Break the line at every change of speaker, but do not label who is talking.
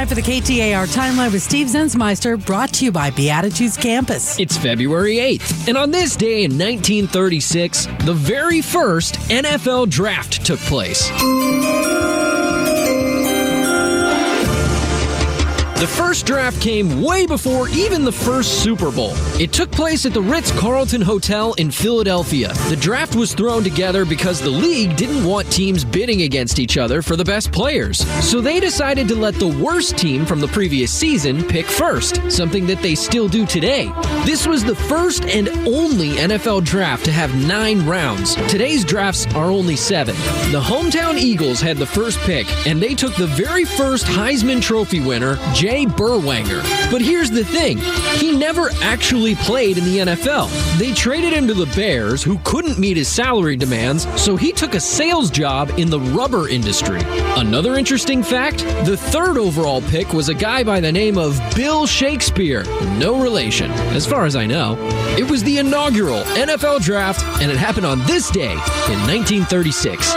time for the KTAR Timeline with Steve Zensmeister, brought to you by Beatitudes Campus.
It's February 8th, and on this day in 1936, the very first NFL draft took place. The first draft came way before even the first Super Bowl. It took place at the Ritz Carlton Hotel in Philadelphia. The draft was thrown together because the league didn't want teams bidding against each other for the best players. So they decided to let the worst team from the previous season pick first, something that they still do today. This was the first and only NFL draft to have nine rounds. Today's drafts are only seven. The hometown Eagles had the first pick, and they took the very first Heisman Trophy winner, Jay Berwanger. But here's the thing he never actually played in the NFL. They traded him to the Bears, who couldn't meet his salary demands, so he took a sales job in the rubber industry. Another interesting fact the third overall pick was a guy by the name of Bill Shakespeare. No relation, as far as I know. It was the inaugural NFL draft, and it happened on this day in 1936.